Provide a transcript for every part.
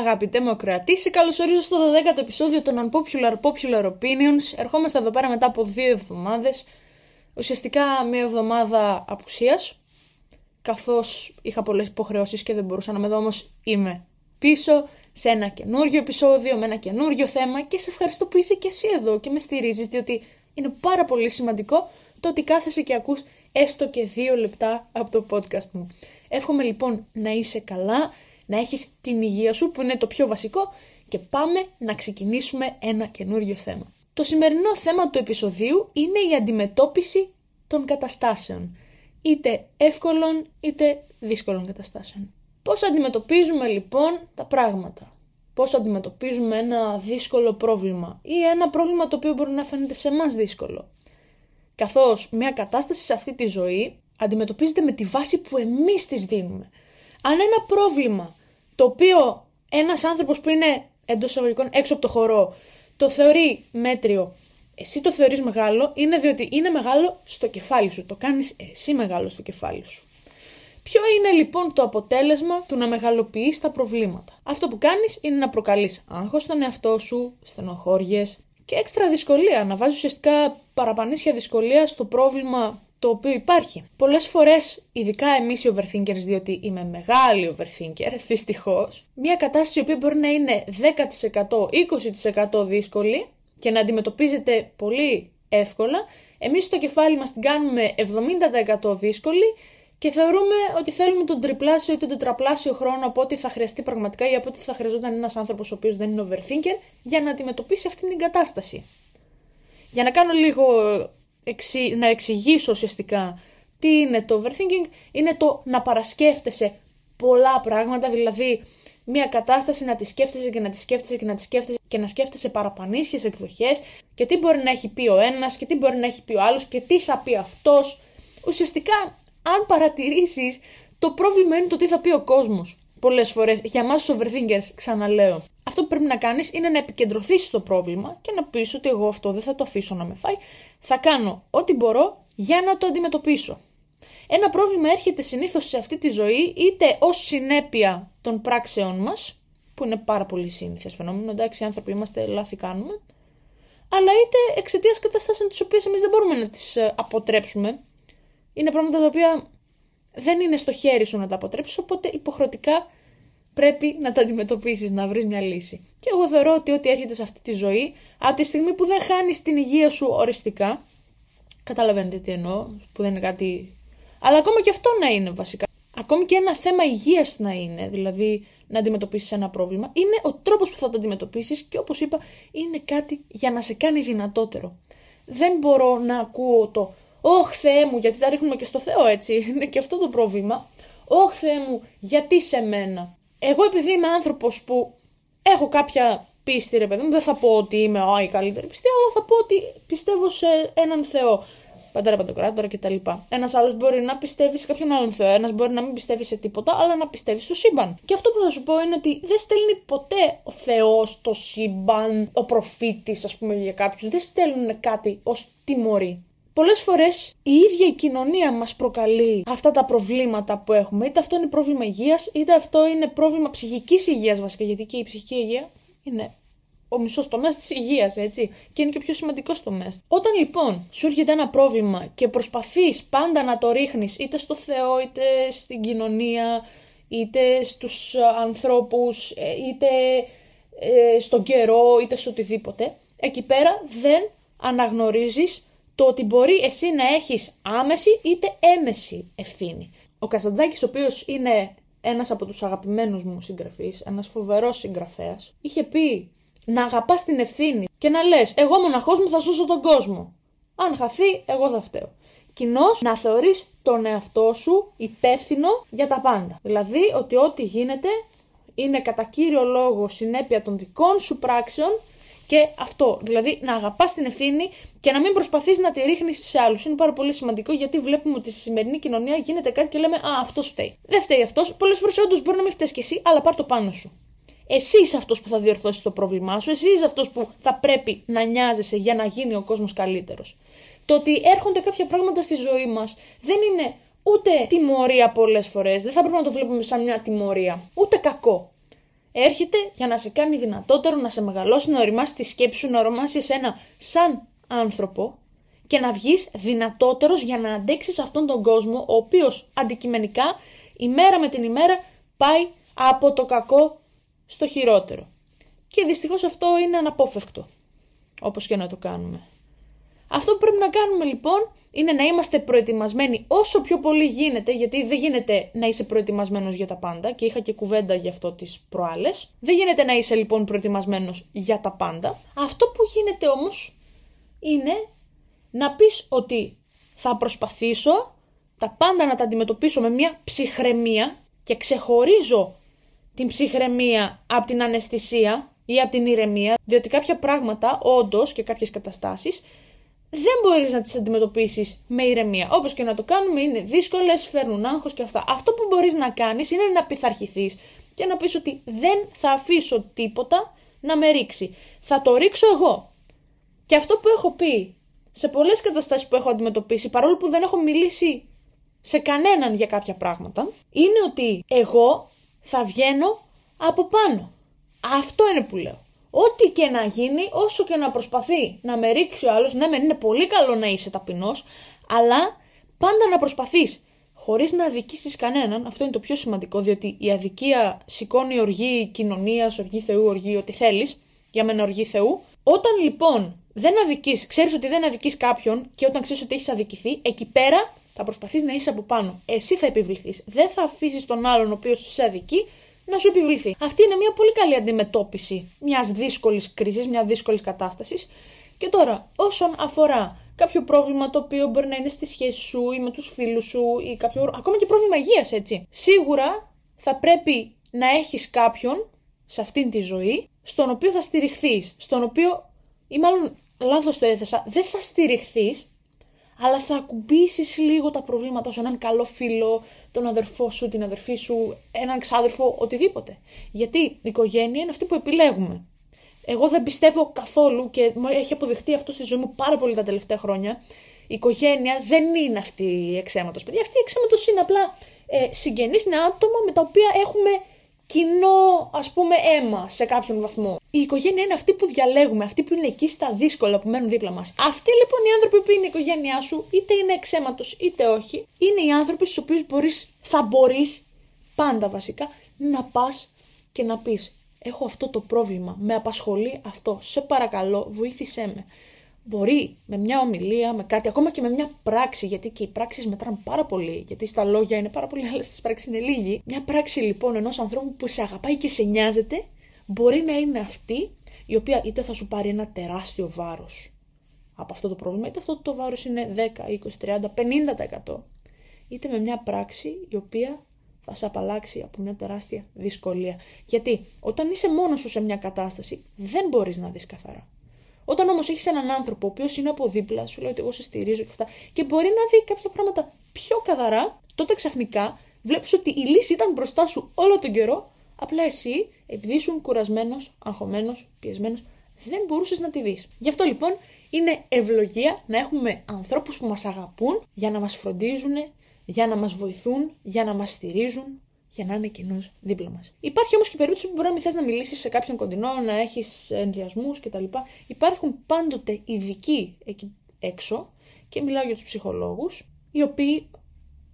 Αγαπητέ μου ακροατή, σε καλωσορίζω στο 12ο επεισόδιο των Unpopular Popular Opinions. Ερχόμαστε εδώ πέρα μετά από δύο εβδομάδες. Ουσιαστικά μια εβδομάδα απουσίας, καθώς είχα πολλές υποχρεώσεις και δεν μπορούσα να με δω, όμως είμαι πίσω σε ένα καινούριο επεισόδιο, με ένα καινούριο θέμα και σε ευχαριστώ που είσαι και εσύ εδώ και με στηρίζεις, διότι είναι πάρα πολύ σημαντικό το ότι κάθεσαι και ακούς έστω και δύο λεπτά από το podcast μου. Εύχομαι λοιπόν να είσαι καλά, να έχεις την υγεία σου που είναι το πιο βασικό και πάμε να ξεκινήσουμε ένα καινούριο θέμα. Το σημερινό θέμα του επεισοδίου είναι η αντιμετώπιση των καταστάσεων, είτε εύκολων είτε δύσκολων καταστάσεων. Πώς αντιμετωπίζουμε λοιπόν τα πράγματα, πώς αντιμετωπίζουμε ένα δύσκολο πρόβλημα ή ένα πρόβλημα το οποίο μπορεί να φαίνεται σε εμάς δύσκολο; Καθώς μια κατάσταση σε αυτή τη ζωή αντιμετωπίζεται με τη βάση που εμείς της δίνουμε. Αν ένα πρόβλημα το οποίο ένας άνθρωπος που είναι εντός εισαγωγικών έξω από το χορό το θεωρεί μέτριο, εσύ το θεωρείς μεγάλο, είναι διότι είναι μεγάλο στο κεφάλι σου. Το κάνεις εσύ μεγάλο στο κεφάλι σου. Ποιο είναι λοιπόν το αποτέλεσμα του να μεγαλοποιείς τα προβλήματα; Αυτό που κάνεις είναι να προκαλείς άγχος στον εαυτό σου, στενοχώριες και έξτρα δυσκολία, να βάζεις ουσιαστικά παραπανήσια δυσκολία στο πρόβλημα το οποίο υπάρχει. Πολλές φορές, ειδικά εμείς οι overthinkers, διότι είμαι μεγάλη overthinker, δυστυχώς, μια κατάσταση η οποία μπορεί να είναι 10%, 20% δύσκολη και να αντιμετωπίζεται πολύ εύκολα, εμείς στο κεφάλι μας την κάνουμε 70% δύσκολη και θεωρούμε ότι θέλουμε τον τριπλάσιο ή τον τετραπλάσιο χρόνο από ό,τι θα χρειαστεί πραγματικά ή από ό,τι θα χρειαζόταν ένας άνθρωπος ο οποίος δεν είναι overthinker για να αντιμετωπίσει αυτή την κατάσταση. Για να κάνω λίγο να εξηγήσω ουσιαστικά τι είναι το overthinking, είναι το να παρασκέφτεσαι πολλά πράγματα, δηλαδή μια κατάσταση να τη σκέφτεσαι και να τη σκέφτεσαι και να τη σκέφτεσαι και να σκέφτεσαι παραπανήσιες εκδοχές και τι μπορεί να έχει πει ο ένας και τι μπορεί να έχει πει ο άλλος και τι θα πει αυτός. Ουσιαστικά, αν παρατηρήσεις, το πρόβλημα είναι το τι θα πει ο κόσμος. Πολλές φορές, για εμά τους overthinkers, ξαναλέω. Αυτό που πρέπει να κάνεις είναι να επικεντρωθείς στο πρόβλημα και να πεις ότι εγώ αυτό δεν θα το αφήσω να με φάει θα κάνω ό,τι μπορώ για να το αντιμετωπίσω. Ένα πρόβλημα έρχεται συνήθως σε αυτή τη ζωή είτε ως συνέπεια των πράξεών μας, που είναι πάρα πολύ σύνηθες φαινόμενο, εντάξει, οι άνθρωποι είμαστε, λάθη κάνουμε, αλλά είτε εξαιτίας καταστάσεων τις οποίες εμείς δεν μπορούμε να τις ε, αποτρέψουμε. Είναι πράγματα τα οποία δεν είναι στο χέρι σου να τα αποτρέψεις, οπότε υποχρεωτικά πρέπει να τα αντιμετωπίσεις, να βρεις μια λύση. Και εγώ θεωρώ ότι ό,τι έρχεται σε αυτή τη ζωή, από τη στιγμή που δεν χάνεις την υγεία σου οριστικά, καταλαβαίνετε τι εννοώ, που δεν είναι κάτι. Αλλά ακόμα και αυτό να είναι βασικά. Ακόμη και ένα θέμα υγείας να είναι, δηλαδή να αντιμετωπίσεις ένα πρόβλημα, είναι ο τρόπος που θα το αντιμετωπίσεις και όπως είπα, είναι κάτι για να σε κάνει δυνατότερο. Δεν μπορώ να ακούω το Ωχ Θεέ μου, γιατί τα ρίχνουμε και στο Θεό έτσι, είναι και αυτό το πρόβλημα. Ωχ Θεέ μου, γιατί σε μένα εγώ επειδή είμαι άνθρωπος που έχω κάποια πίστη, ρε παιδί μου, δεν θα πω ότι είμαι ο, η καλύτερη πιστή, αλλά θα πω ότι πιστεύω σε έναν Θεό. Πατέρα Παντοκράτορα κτλ. Ένας άλλος μπορεί να πιστεύει σε κάποιον άλλον Θεό, ένας μπορεί να μην πιστεύει σε τίποτα, αλλά να πιστεύει στο σύμπαν. Και αυτό που θα σου πω είναι ότι δεν στέλνει ποτέ ο Θεός, το σύμπαν, ο προφήτης, ας πούμε, για κάποιους. Δεν στέλνουν κάτι ως τιμωρή. Πολλές φορές η ίδια η κοινωνία μας προκαλεί αυτά τα προβλήματα που έχουμε. Είτε αυτό είναι πρόβλημα υγείας, είτε αυτό είναι πρόβλημα ψυχικής υγείας βασικά. Γιατί και η ψυχική υγεία είναι ο μισός τομέας της υγείας, έτσι. Και είναι και ο πιο σημαντικός τομέας. Όταν λοιπόν σου έρχεται ένα πρόβλημα και προσπαθείς πάντα να το ρίχνεις είτε στο Θεό, είτε στην κοινωνία, είτε στους ανθρώπους, ε, είτε ε, στον καιρό, είτε σε οτιδήποτε, εκεί πέρα δεν αναγνωρίζεις το ότι μπορεί εσύ να έχεις άμεση είτε έμεση ευθύνη. Ο Καζαντζάκης, ο οποίος είναι ένας από τους αγαπημένους μου συγγραφείς, ένας φοβερός συγγραφέας, είχε πει να αγαπάς την ευθύνη και να λες εγώ μοναχός μου θα σώσω τον κόσμο. Αν χαθεί, εγώ θα φταίω. Κοινώς να θεωρείς τον εαυτό σου υπεύθυνο για τα πάντα. Δηλαδή ότι ό,τι γίνεται είναι κατά κύριο λόγο συνέπεια των δικών σου πράξεων και αυτό. Δηλαδή να αγαπάς την ευθύνη και να μην προσπαθείς να τη ρίχνεις σε άλλους. Είναι πάρα πολύ σημαντικό γιατί βλέπουμε ότι στη σημερινή κοινωνία γίνεται κάτι και λέμε Α, αυτός φταίει. Δεν φταίει αυτός. Πολλές φορές όντως μπορεί να μην φταίεις κι εσύ, αλλά πάρ το πάνω σου. Εσύ είσαι αυτός που θα διορθώσεις το πρόβλημά σου, εσύ είσαι αυτός που θα πρέπει να νοιάζεσαι για να γίνει ο κόσμος καλύτερος. Το ότι έρχονται κάποια πράγματα στη ζωή μας δεν είναι ούτε τιμωρία πολλές φορές, δεν θα πρέπει να το βλέπουμε σαν μια τιμωρία, ούτε κακό. Έρχεται για να σε κάνει δυνατότερο, να σε μεγαλώσει, να οριμάσει τη σκέψη σου, να οριμάσεις εσένα σαν άνθρωπο και να βγεις δυνατότερος για να αντέξεις αυτόν τον κόσμο, ο οποίος αντικειμενικά ημέρα με την ημέρα πάει από το κακό στο χειρότερο. Και δυστυχώς αυτό είναι αναπόφευκτο, όπως και να το κάνουμε. Αυτό που πρέπει να κάνουμε λοιπόν είναι να είμαστε προετοιμασμένοι όσο πιο πολύ γίνεται, γιατί δεν γίνεται να είσαι προετοιμασμένος για τα πάντα και είχα και κουβέντα γι' αυτό τις προάλλες. Δεν γίνεται να είσαι λοιπόν προετοιμασμένος για τα πάντα. Αυτό που γίνεται όμως είναι να πεις ότι θα προσπαθήσω τα πάντα να τα αντιμετωπίσω με μια ψυχραιμία και ξεχωρίζω την ψυχραιμία από την αναισθησία ή από την ηρεμία, διότι κάποια πράγματα, όντως και κάποιες καταστάσεις, δεν μπορείς να τις αντιμετωπίσεις με ηρεμία. Όπως και να το κάνουμε, είναι δύσκολες, φέρνουν άγχος και αυτά. Αυτό που μπορείς να κάνεις είναι να πειθαρχηθείς και να πεις ότι δεν θα αφήσω τίποτα να με ρίξει. Θα το ρίξω εγώ. Και αυτό που έχω πει σε πολλές καταστάσεις που έχω αντιμετωπίσει, παρόλο που δεν έχω μιλήσει σε κανέναν για κάποια πράγματα, είναι ότι εγώ θα βγαίνω από πάνω. Αυτό είναι που λέω. Ό,τι και να γίνει, όσο και να προσπαθεί να με ρίξει ο άλλος, ναι, μεν είναι πολύ καλό να είσαι ταπεινός, αλλά πάντα να προσπαθείς χωρίς να αδικήσεις κανέναν. Αυτό είναι το πιο σημαντικό, διότι η αδικία σηκώνει οργή κοινωνίας, οργή Θεού, οργή ό,τι θέλεις. Για μένα οργή Θεού. Όταν λοιπόν δεν αδικείς, ξέρεις ότι δεν αδικείς κάποιον και όταν ξέρεις ότι έχεις αδικηθεί, εκεί πέρα θα προσπαθείς να είσαι από πάνω. Εσύ θα επιβληθείς. Δεν θα αφήσεις τον άλλον ο οποίος σε αδικεί να σου επιβληθεί. Αυτή είναι μια πολύ καλή αντιμετώπιση μιας δύσκολης κρίσης, μιας δύσκολης κατάστασης. Και τώρα, όσον αφορά κάποιο πρόβλημα το οποίο μπορεί να είναι στη σχέση σου ή με τους φίλους σου ή κάποιο. ακόμα και πρόβλημα υγείας, έτσι. Σίγουρα θα πρέπει να έχεις κάποιον σε αυτήν τη ζωή στον οποίο θα στηριχθείς, στον οποίο, ή μάλλον λάθος το έθεσα, δεν θα στηριχθείς αλλά θα ακουμπήσεις λίγο τα προβλήματα σου, έναν καλό φίλο, τον αδερφό σου, την αδερφή σου, έναν ξάδερφο, οτιδήποτε. Γιατί η οικογένεια είναι αυτή που επιλέγουμε. Εγώ δεν πιστεύω καθόλου και έχει αποδειχτεί αυτό στη ζωή μου πάρα πολύ τα τελευταία χρόνια. Η οικογένεια δεν είναι αυτή η εξαίματος. Παιδιά, αυτή η εξαίματος είναι απλά ε, συγγενείς, είναι άτομα με τα οποία έχουμε κοινό ας πούμε αίμα σε κάποιον βαθμό. Η οικογένεια είναι αυτή που διαλέγουμε, αυτή που είναι εκεί στα δύσκολα που μένουν δίπλα μας. Αυτοί λοιπόν οι άνθρωποι που είναι η οικογένειά σου, είτε είναι εξαίματος είτε όχι, είναι οι άνθρωποι στους οποίους μπορείς, θα μπορείς πάντα βασικά να πας και να πεις έχω αυτό το πρόβλημα, με απασχολεί αυτό, σε παρακαλώ βοήθησέ με. Μπορεί με μια ομιλία, με κάτι, ακόμα και με μια πράξη, γιατί και οι πράξεις μετράνε πάρα πολύ, γιατί στα λόγια είναι πάρα πολύ, αλλά στις πράξεις είναι λίγοι. Μια πράξη λοιπόν ενός ανθρώπου που σε αγαπάει και σε νοιάζεται, μπορεί να είναι αυτή η οποία είτε θα σου πάρει ένα τεράστιο βάρος από αυτό το πρόβλημα, είτε αυτό το βάρος είναι 10, 20, 30, 50%, είτε με μια πράξη η οποία θα σε απαλλάξει από μια τεράστια δυσκολία. Γιατί όταν είσαι μόνος σου σε μια κατάσταση, δεν μπορείς να δεις καθαρά. Όταν όμως έχεις έναν άνθρωπο ο οποίος είναι από δίπλα, σου λέει ότι εγώ σε στηρίζω και αυτά, και μπορεί να δει κάποια πράγματα πιο καθαρά, τότε ξαφνικά βλέπεις ότι η λύση ήταν μπροστά σου όλο τον καιρό, απλά εσύ, επειδή ήσουν κουρασμένος, αγχωμένος, πιεσμένος, δεν μπορούσες να τη δεις. Γι' αυτό λοιπόν είναι ευλογία να έχουμε ανθρώπους που μας αγαπούν για να μας φροντίζουν, για να μας βοηθούν, για να μας στηρίζουν, για να είναι κοινός δίπλα μας. Υπάρχει όμως και περίπτωση που μπορεί να μην θες να μιλήσεις σε κάποιον κοντινό, να έχεις ενδιασμούς κτλ. Υπάρχουν πάντοτε ειδικοί εκεί έξω και μιλάω για τους ψυχολόγους, οι οποίοι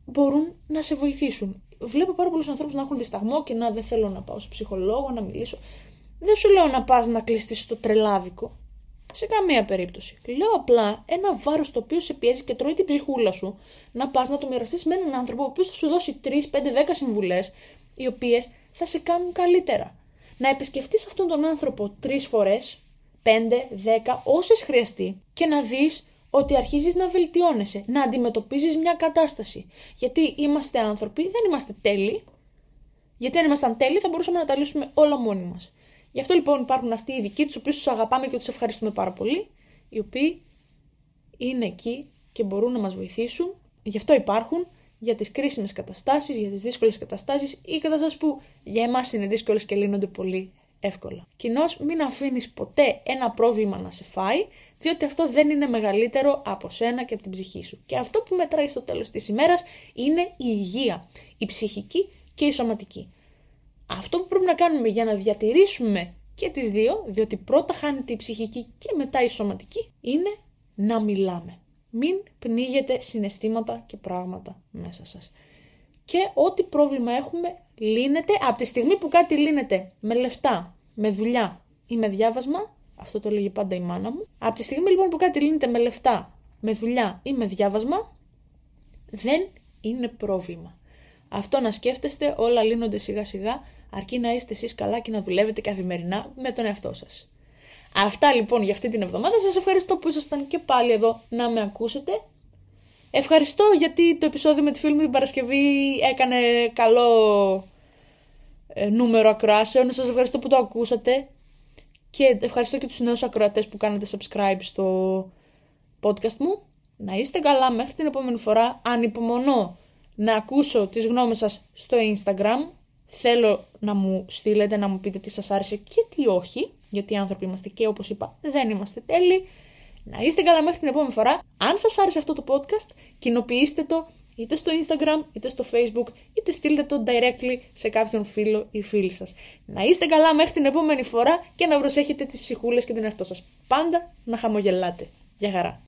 μπορούν να σε βοηθήσουν. Βλέπω πάρα πολλούς ανθρώπους να έχουν δισταγμό και να δεν θέλω να πάω σε ψυχολόγο, να μιλήσω. Δεν σου λέω να πας να κλειστείς στο τρελάδικο. Σε καμία περίπτωση. Λέω απλά ένα βάρος το οποίο σε πιέζει και τρώει την ψυχούλα σου να πας να το μοιραστείς με έναν άνθρωπο ο οποίος θα σου δώσει 3, 5, 10 συμβουλές, οι οποίες θα σε κάνουν καλύτερα. Να επισκεφτείς αυτόν τον άνθρωπο τρεις φορές, 5, 10, όσες χρειαστεί και να δεις ότι αρχίζεις να βελτιώνεσαι, να αντιμετωπίζεις μια κατάσταση. Γιατί είμαστε άνθρωποι, δεν είμαστε τέλειοι. Γιατί αν ήμασταν τέλειοι θα μπορούσαμε να τα λύσουμε όλα μόνοι μας. Γι' αυτό λοιπόν υπάρχουν αυτοί οι ειδικοί, τους οποίους τους αγαπάμε και τους ευχαριστούμε πάρα πολύ, οι οποίοι είναι εκεί και μπορούν να μας βοηθήσουν. Γι' αυτό υπάρχουν για τις κρίσιμες καταστάσεις, για τις δύσκολες καταστάσεις ή καταστάσεις που για εμάς είναι δύσκολες και λύνονται πολύ εύκολα. Κοινώς, μην αφήνεις ποτέ ένα πρόβλημα να σε φάει, διότι αυτό δεν είναι μεγαλύτερο από σένα και από την ψυχή σου. Και αυτό που μετράει στο τέλος της ημέρας είναι η υγεία, η ψυχική και η σωματική. Αυτό που πρέπει να κάνουμε για να διατηρήσουμε και τις δύο, διότι πρώτα χάνεται η ψυχική και μετά η σωματική, είναι να μιλάμε. Μην πνίγετε συναισθήματα και πράγματα μέσα σας. Και ό,τι πρόβλημα έχουμε λύνεται από τη στιγμή που κάτι λύνεται με λεφτά, με δουλειά ή με διάβασμα, αυτό το έλεγε πάντα η μάνα μου, από τη στιγμή λοιπόν που κάτι λύνεται με λεφτά, με δουλειά ή με διάβασμα, δεν είναι πρόβλημα. Αυτό να σκέφτεστε, όλα λύνονται σιγά σιγά, αρκεί να είστε εσείς καλά και να δουλεύετε καθημερινά με τον εαυτό σας. Αυτά λοιπόν για αυτή την εβδομάδα. Σας ευχαριστώ που ήσασταν και πάλι εδώ να με ακούσετε. Ευχαριστώ γιατί το επεισόδιο με τη φίλη μου την Παρασκευή έκανε καλό ε, νούμερο ακροάσεων. Σας ευχαριστώ που το ακούσατε. Και ευχαριστώ και τους νέους ακροατές που κάνετε subscribe στο podcast μου. Να είστε καλά μέχρι την επόμενη φορά. Ανυπομονώ να ακούσω τις γνώμες σας στο Instagram. Θέλω να μου στείλετε, να μου πείτε τι σας άρεσε και τι όχι. Γιατί οι άνθρωποι είμαστε και όπως είπα δεν είμαστε τέλειοι. Να είστε καλά μέχρι την επόμενη φορά. Αν σας άρεσε αυτό το podcast, κοινοποιήστε το είτε στο Instagram, είτε στο Facebook, είτε στείλτε το directly σε κάποιον φίλο ή φίλη σας. Να είστε καλά μέχρι την επόμενη φορά και να προσέχετε τις ψυχούλες και την εαυτό σας. Πάντα να χαμογελάτε. Γεια χαρά.